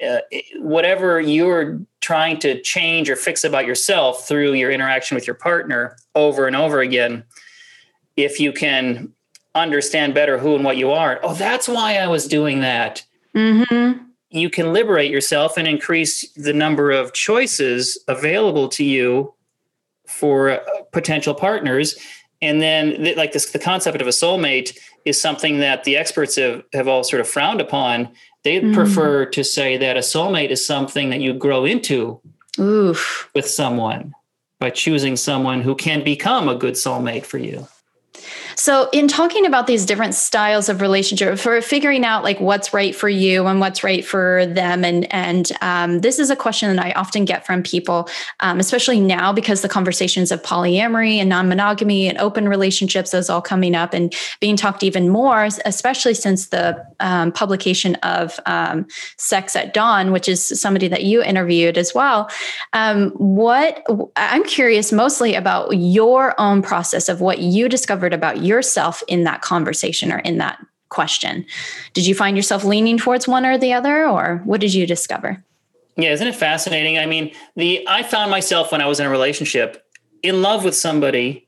uh, whatever you're trying to change or fix about yourself through your interaction with your partner over and over again, if you can understand better who and what you are, oh, that's why I was doing that. Mm-hmm. You can liberate yourself and increase the number of choices available to you for uh, potential partners. And then, like this, the concept of a soulmate is something that the experts have, have all sort of frowned upon they mm. prefer to say that a soulmate is something that you grow into Oof. with someone by choosing someone who can become a good soulmate for you. So, in talking about these different styles of relationship, for figuring out like what's right for you and what's right for them, and and um, this is a question that I often get from people, um, especially now because the conversations of polyamory and non-monogamy and open relationships is all coming up and being talked even more, especially since the um, publication of um, Sex at Dawn, which is somebody that you interviewed as well. Um, what I'm curious mostly about your own process of what you discovered about yourself in that conversation or in that question. Did you find yourself leaning towards one or the other, or what did you discover? Yeah, isn't it fascinating? I mean, the I found myself when I was in a relationship in love with somebody,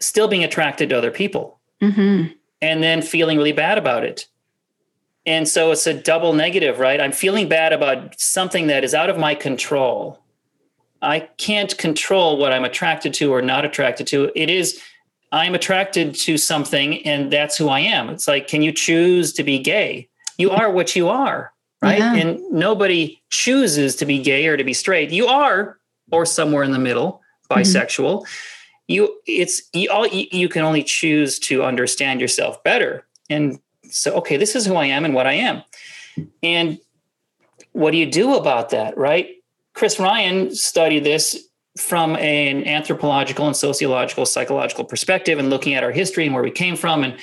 still being attracted to other people, mm-hmm. and then feeling really bad about it. And so it's a double negative, right? I'm feeling bad about something that is out of my control. I can't control what I'm attracted to or not attracted to. It is I'm attracted to something and that's who I am. It's like, can you choose to be gay? You are what you are, right? Yeah. And nobody chooses to be gay or to be straight. You are, or somewhere in the middle, bisexual. Mm-hmm. You, it's you, all, you can only choose to understand yourself better. And so, okay, this is who I am and what I am. And what do you do about that, right? Chris Ryan studied this from an anthropological and sociological psychological perspective and looking at our history and where we came from. And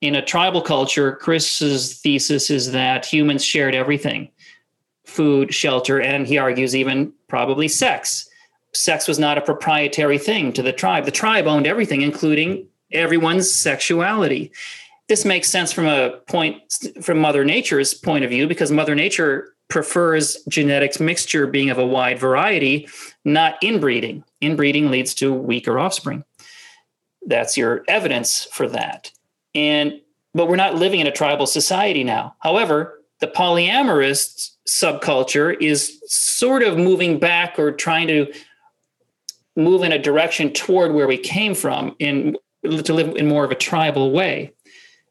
in a tribal culture chris's thesis is that humans shared everything food shelter and he argues even probably sex. Sex was not a proprietary thing to the tribe. The tribe owned everything including everyone's sexuality. This makes sense from a point from mother nature's point of view because mother nature prefers genetics mixture being of a wide variety, not inbreeding. Inbreeding leads to weaker offspring. That's your evidence for that. And but we're not living in a tribal society now. However, the polyamorous subculture is sort of moving back or trying to move in a direction toward where we came from in to live in more of a tribal way.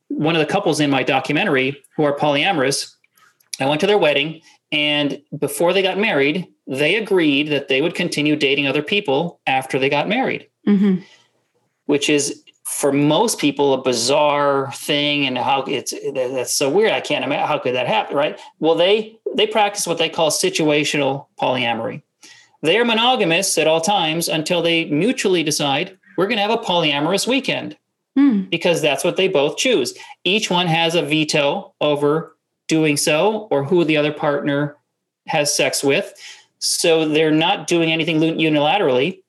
One of the couples in my documentary who are polyamorous I went to their wedding, and before they got married, they agreed that they would continue dating other people after they got married, mm-hmm. which is for most people a bizarre thing. And how it's that's so weird. I can't imagine how could that happen, right? Well, they they practice what they call situational polyamory. They are monogamous at all times until they mutually decide we're going to have a polyamorous weekend mm. because that's what they both choose. Each one has a veto over doing so or who the other partner has sex with. So they're not doing anything unilaterally.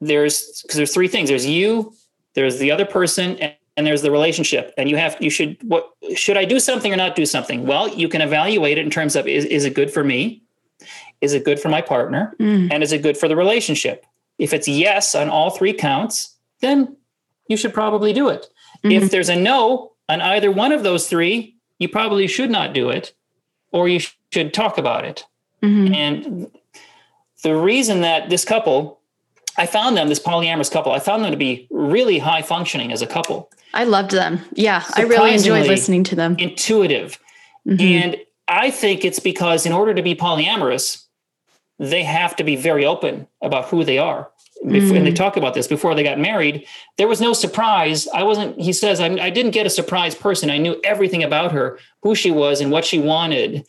There's because there's three things. There's you, there's the other person, and, and there's the relationship. And you have you should what should I do something or not do something? Well, you can evaluate it in terms of is, is it good for me? Is it good for my partner? Mm. And is it good for the relationship? If it's yes on all three counts, then you should probably do it. Mm-hmm. If there's a no on either one of those three, you probably should not do it or you should talk about it. Mm-hmm. And the reason that this couple, I found them, this polyamorous couple, I found them to be really high functioning as a couple. I loved them. Yeah, I really enjoyed listening to them. Intuitive. Mm-hmm. And I think it's because in order to be polyamorous, they have to be very open about who they are. Before, mm. And they mm. talk about this before they got married. There was no surprise. I wasn't, he says, I, I didn't get a surprise person. I knew everything about her, who she was, and what she wanted.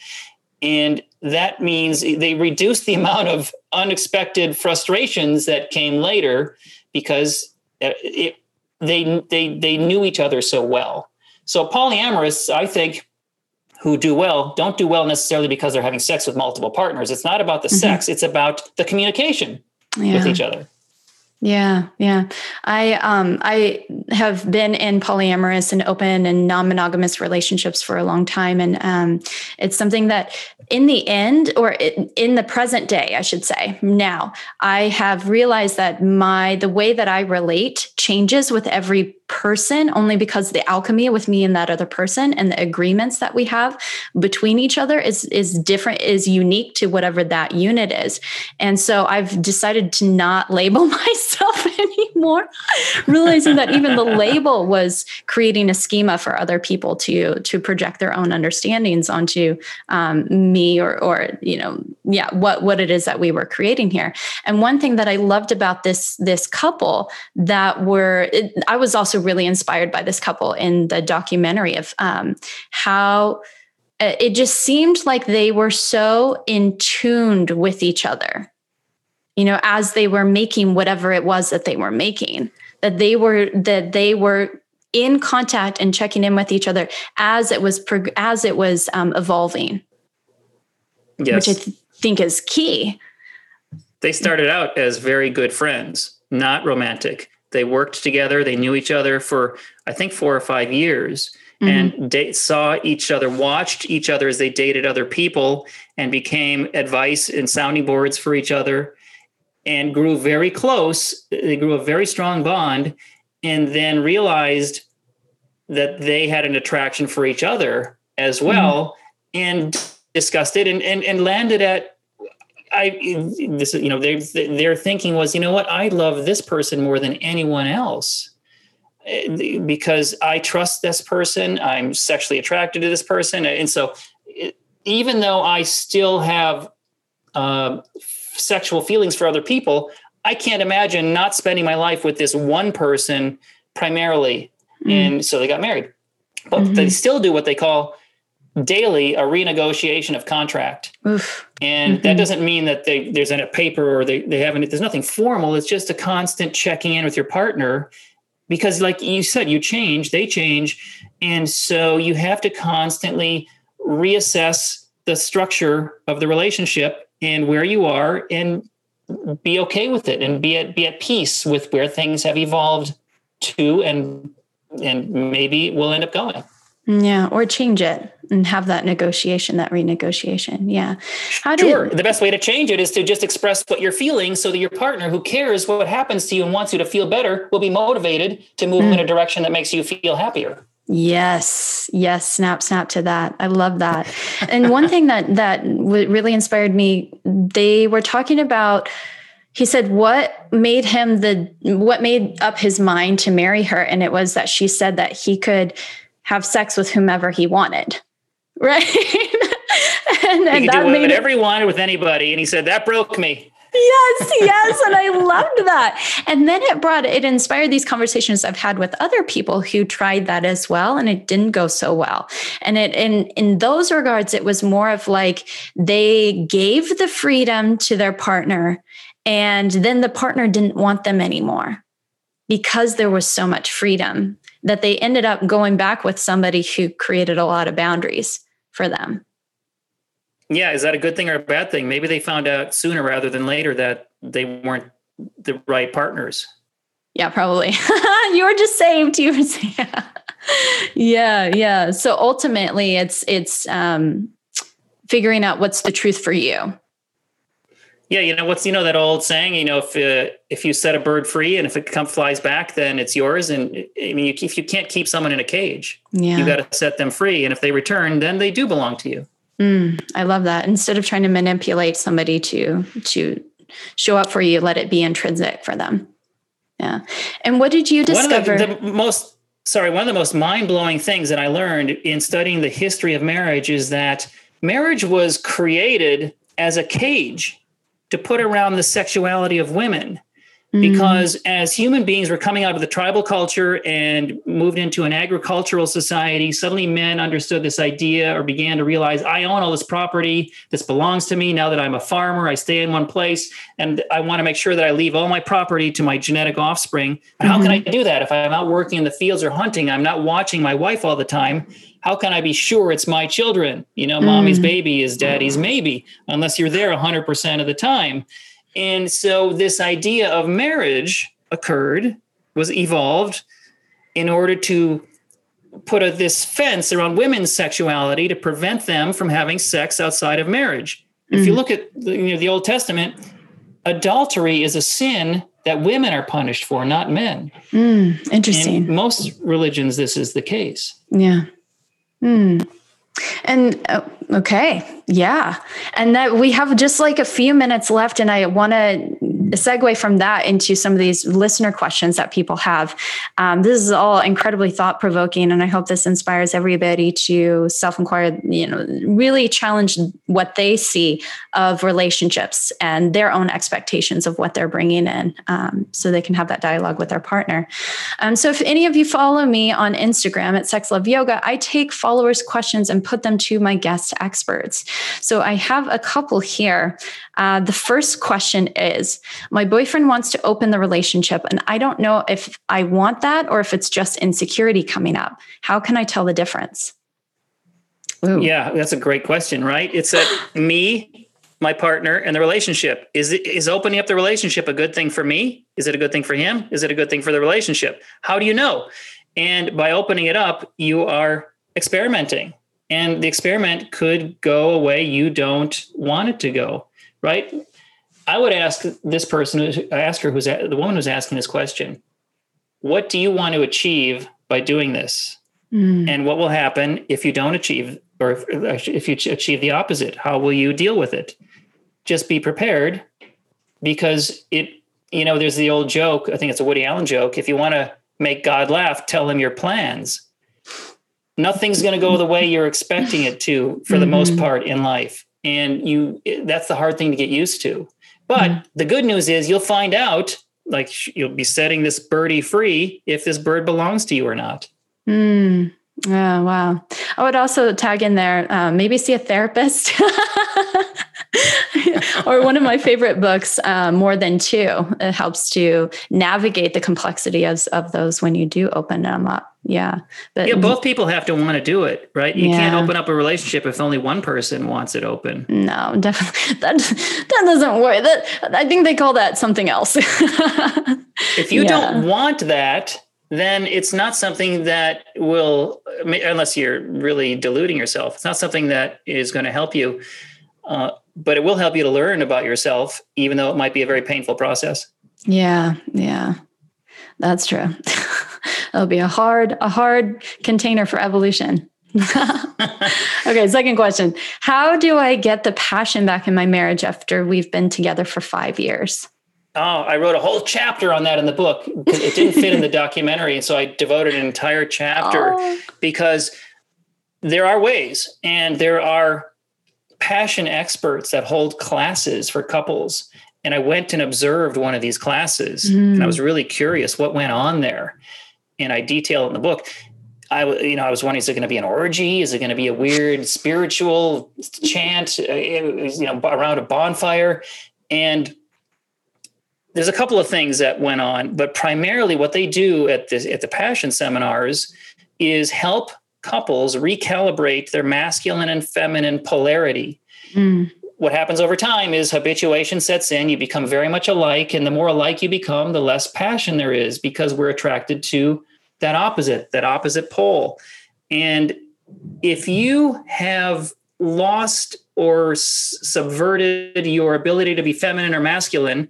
And that means they reduced the amount of unexpected frustrations that came later because uh, it, they, they, they knew each other so well. So polyamorous, I think, who do well don't do well necessarily because they're having sex with multiple partners. It's not about the mm-hmm. sex, it's about the communication yeah. with each other. Yeah, yeah. I um I have been in polyamorous and open and non-monogamous relationships for a long time and um it's something that in the end or in the present day I should say now I have realized that my the way that I relate changes with every person only because the alchemy with me and that other person and the agreements that we have between each other is is different is unique to whatever that unit is. And so i've decided to not label myself anymore realizing that even the label was creating a schema for other people to to project their own understandings onto um, me or or you know yeah what what it is that we were creating here. And one thing that i loved about this this couple that were it, i was also really inspired by this couple in the documentary of um, how uh, it just seemed like they were so in tuned with each other you know as they were making whatever it was that they were making that they were that they were in contact and checking in with each other as it was as it was um, evolving. Yes. which i th- think is key. They started out as very good friends not romantic they worked together. They knew each other for, I think, four or five years mm-hmm. and they saw each other, watched each other as they dated other people and became advice and sounding boards for each other and grew very close. They grew a very strong bond and then realized that they had an attraction for each other as mm-hmm. well mm-hmm. and discussed it and, and, and landed at I this you know their their thinking was you know what? I love this person more than anyone else eh, because I trust this person. I'm sexually attracted to this person. And so even though I still have uh, sexual feelings for other people I can't imagine not spending my life with this one person primarily. Mm. and so they got married. But mm-hmm. they still do what they call daily a renegotiation of contract. Oof. And mm-hmm. that doesn't mean that they, there's a paper or they, they haven't, there's nothing formal. It's just a constant checking in with your partner because like you said, you change, they change. And so you have to constantly reassess the structure of the relationship and where you are and be okay with it and be at, be at peace with where things have evolved to and, and maybe we'll end up going. Yeah, or change it and have that negotiation, that renegotiation. Yeah. How do sure. the best way to change it is to just express what you're feeling so that your partner who cares what happens to you and wants you to feel better will be motivated to move mm. in a direction that makes you feel happier. Yes, yes, snap, snap to that. I love that. And one thing that that really inspired me, they were talking about. He said, "What made him the what made up his mind to marry her?" And it was that she said that he could have sex with whomever he wanted. Right. and, and that made wanted with anybody. And he said, that broke me. yes, yes. And I loved that. And then it brought, it inspired these conversations I've had with other people who tried that as well. And it didn't go so well. And it, in, in those regards, it was more of like they gave the freedom to their partner and then the partner didn't want them anymore because there was so much freedom that they ended up going back with somebody who created a lot of boundaries for them. Yeah, is that a good thing or a bad thing? Maybe they found out sooner rather than later that they weren't the right partners. Yeah, probably. you were just saved. You were yeah, yeah. So ultimately, it's it's um, figuring out what's the truth for you. Yeah, you know what's you know that old saying. You know, if uh, if you set a bird free and if it come flies back, then it's yours. And I mean, you, if you can't keep someone in a cage, yeah. you got to set them free. And if they return, then they do belong to you. Mm, I love that. Instead of trying to manipulate somebody to to show up for you, let it be intrinsic for them. Yeah. And what did you discover? One of the, the most sorry, one of the most mind-blowing things that I learned in studying the history of marriage is that marriage was created as a cage to put around the sexuality of women. Because mm. as human beings were coming out of the tribal culture and moved into an agricultural society suddenly men understood this idea or began to realize i own all this property this belongs to me now that i'm a farmer i stay in one place and i want to make sure that i leave all my property to my genetic offspring mm-hmm. how can i mm-hmm. do that if i'm out working in the fields or hunting i'm not watching my wife all the time how can i be sure it's my children you know mm. mommy's baby is daddy's maybe unless you're there 100% of the time and so this idea of marriage occurred, was evolved in order to put a, this fence around women's sexuality to prevent them from having sex outside of marriage. Mm-hmm. If you mm. look at the, you know, the Old Testament, adultery is a sin that women are punished for, not men. Mm, interesting. In most religions, this is the case. Yeah. Mm. And uh, okay, yeah. And that we have just like a few minutes left, and I want to segue from that into some of these listener questions that people have. Um, this is all incredibly thought provoking, and I hope this inspires everybody to self inquire, you know, really challenge what they see of relationships and their own expectations of what they're bringing in um, so they can have that dialogue with their partner. Um, so, if any of you follow me on Instagram at Sex Love Yoga, I take followers' questions and put them to my guest experts. So, I have a couple here. Uh, the first question is My boyfriend wants to open the relationship, and I don't know if I want that or if it's just insecurity coming up. How can I tell the difference? Ooh. Yeah, that's a great question, right? It's that me, my partner, and the relationship. Is it is opening up the relationship a good thing for me? Is it a good thing for him? Is it a good thing for the relationship? How do you know? And by opening it up, you are experimenting. And the experiment could go a way you don't want it to go right? I would ask this person, ask her who's the woman who's asking this question, what do you want to achieve by doing this? Mm. And what will happen if you don't achieve, or if, if you achieve the opposite? How will you deal with it? Just be prepared because it, you know, there's the old joke, I think it's a Woody Allen joke. If you want to make God laugh, tell him your plans. Nothing's going to go the way you're expecting it to for mm-hmm. the most mm-hmm. part in life and you that's the hard thing to get used to but mm the good news is you'll find out like you'll be setting this birdie free if this bird belongs to you or not mm. Oh, wow. I would also tag in there, um, maybe see a therapist. or one of my favorite books, uh, More Than Two. It helps to navigate the complexity of, of those when you do open them up. Yeah. But yeah, both people have to want to do it, right? You yeah. can't open up a relationship if only one person wants it open. No, definitely. That, that doesn't work. That, I think they call that something else. if you yeah. don't want that, then it's not something that will, unless you're really deluding yourself, it's not something that is going to help you. Uh, but it will help you to learn about yourself, even though it might be a very painful process. Yeah, yeah, that's true. It'll be a hard, a hard container for evolution. okay, second question. How do I get the passion back in my marriage after we've been together for five years? Oh, I wrote a whole chapter on that in the book. It didn't fit in the documentary. And so I devoted an entire chapter oh. because there are ways and there are passion experts that hold classes for couples. And I went and observed one of these classes mm. and I was mm. really curious what went on there. And I detail in the book. I, you know, I was wondering, is it going to be an orgy? Is it going to be a weird spiritual chant, uh, you know, around a bonfire? And there's a couple of things that went on, but primarily what they do at the at the passion seminars is help couples recalibrate their masculine and feminine polarity. Mm. What happens over time is habituation sets in, you become very much alike, and the more alike you become, the less passion there is because we're attracted to that opposite, that opposite pole. And if you have lost or subverted your ability to be feminine or masculine,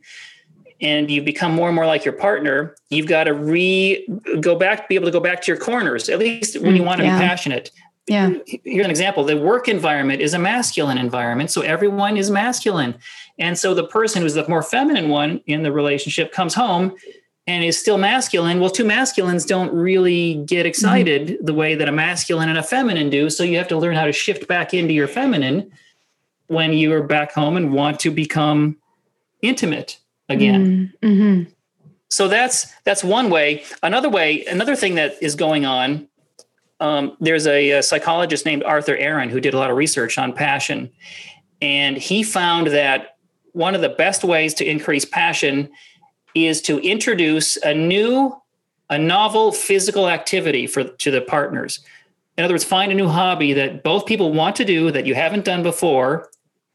and you become more and more like your partner, you've got to re go back, be able to go back to your corners, at least when you mm, want to yeah. be passionate. Yeah. Here's an example. The work environment is a masculine environment, so everyone is masculine. And so the person who's the more feminine one in the relationship comes home and is still masculine. Well, two masculines don't really get mm-hmm. excited mm-hmm. the way that a masculine and a feminine do. So you have to learn how to shift back into your feminine when you are back home and want to become intimate again. Mm-hmm. mm-hmm. So that's that's one way. Another way, another thing that is going on. Um, there's a, a psychologist named Arthur Aron who did a lot of research on passion, and he found that one of the best ways to increase passion is to introduce a new, a novel physical activity for to the partners. In other words, find a new hobby that both people want to do that you haven't done before,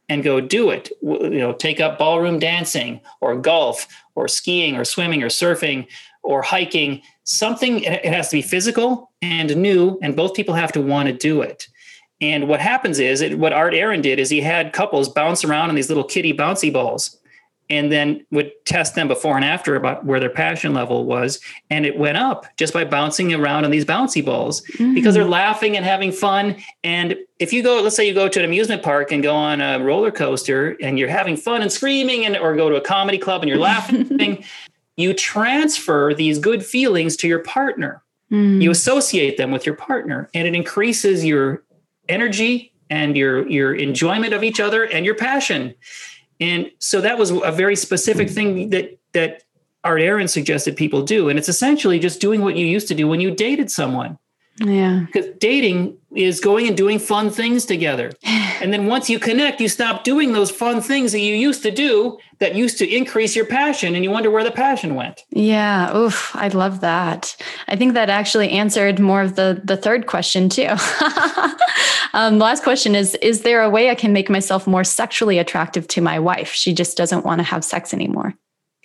and go do it. You know, take up ballroom dancing or golf or skiing or swimming or surfing or hiking. Something it has to be physical and new, and both people have to want to do it. And what happens is, it, what Art Aron did is he had couples bounce around on these little kitty bouncy balls and then would test them before and after about where their passion level was and it went up just by bouncing around on these bouncy balls mm-hmm. because they're laughing and having fun and if you go let's say you go to an amusement park and go on a roller coaster and you're having fun and screaming and or go to a comedy club and you're laughing you transfer these good feelings to your partner mm. you associate them with your partner and it increases your energy and your your enjoyment of each other and your passion and so that was a very specific thing that that Art Aron suggested people do. And it's essentially just doing what you used to do when you dated someone. Yeah. Because dating is going and doing fun things together. And then once you connect, you stop doing those fun things that you used to do that used to increase your passion and you wonder where the passion went. Yeah. Oof. I love that. I think that actually answered more of the the third question too. um, last question is Is there a way I can make myself more sexually attractive to my wife? She just doesn't want to have sex anymore.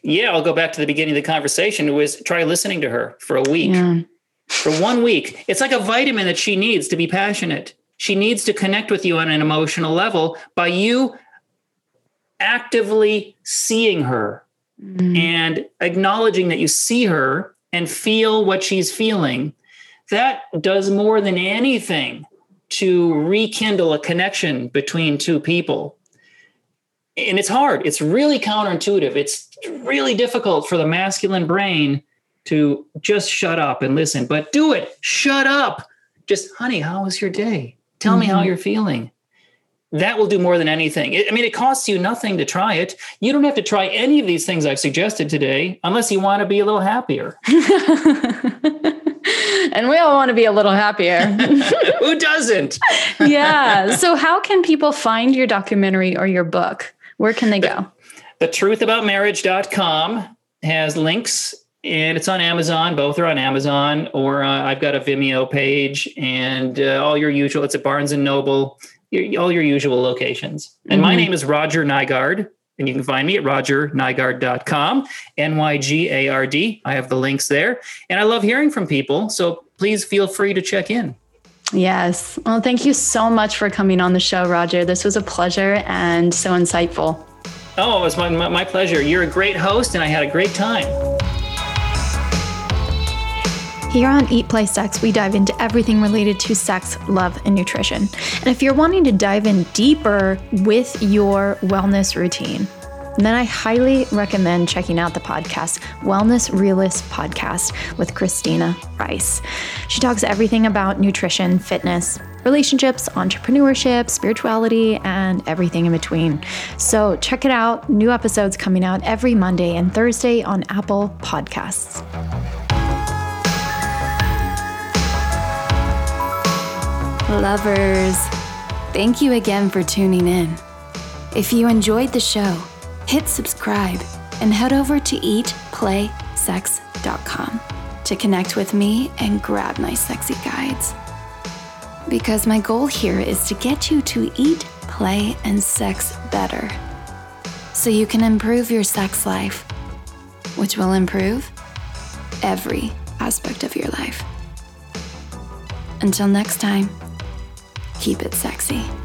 Yeah, I'll go back to the beginning of the conversation. It was try listening to her for a week. Yeah for one week. It's like a vitamin that she needs to be passionate. She needs to connect with you on an emotional level by you actively seeing her mm. and acknowledging that you see her and feel what she's feeling. That does more than anything to rekindle a connection between two people. And it's hard. It's really counterintuitive. It's really difficult for the masculine brain to just shut up and listen, but do it. Shut up. Just, honey, how was your day? Tell mm-hmm. me how mm-hmm. you're feeling. That will do more than anything. I mean, it costs you nothing to try it. You don't have to try any of these things I've suggested today unless you want to be a little happier. and we all want to be a little happier. Who doesn't? yeah. So, how can people find your documentary or your book? Where can they go? The, the truthaboutmarriage.com has links and it's on Amazon. Both are on Amazon, or uh, I've got a Vimeo page, and uh, all your usual. It's at Barnes and Noble, your, all your usual locations. And mm-hmm. my name is Roger Nygard, and you can find me at rogernygard.com, N Y G A R D. I have the links there, and I love hearing from people. So please feel free to check in. Yes. Well, thank you so much for coming on the show, Roger. This was a pleasure and so insightful. Oh, it was my, my pleasure. You're a great host, and I had a great time. Here on Eat Play Sex, we dive into everything related to sex, love, and nutrition. And if you're wanting to dive in deeper with your wellness routine, then I highly recommend checking out the podcast, Wellness Realist Podcast with Christina Rice. She talks everything about nutrition, fitness, relationships, entrepreneurship, spirituality, and everything in between. So check it out. New episodes coming out every Monday and Thursday on Apple Podcasts. Lovers, thank you again for tuning in. If you enjoyed the show, hit subscribe and head over to eatplaysex.com to connect with me and grab my sexy guides. Because my goal here is to get you to eat, play, and sex better so you can improve your sex life, which will improve every aspect of your life. Until next time. Keep it sexy.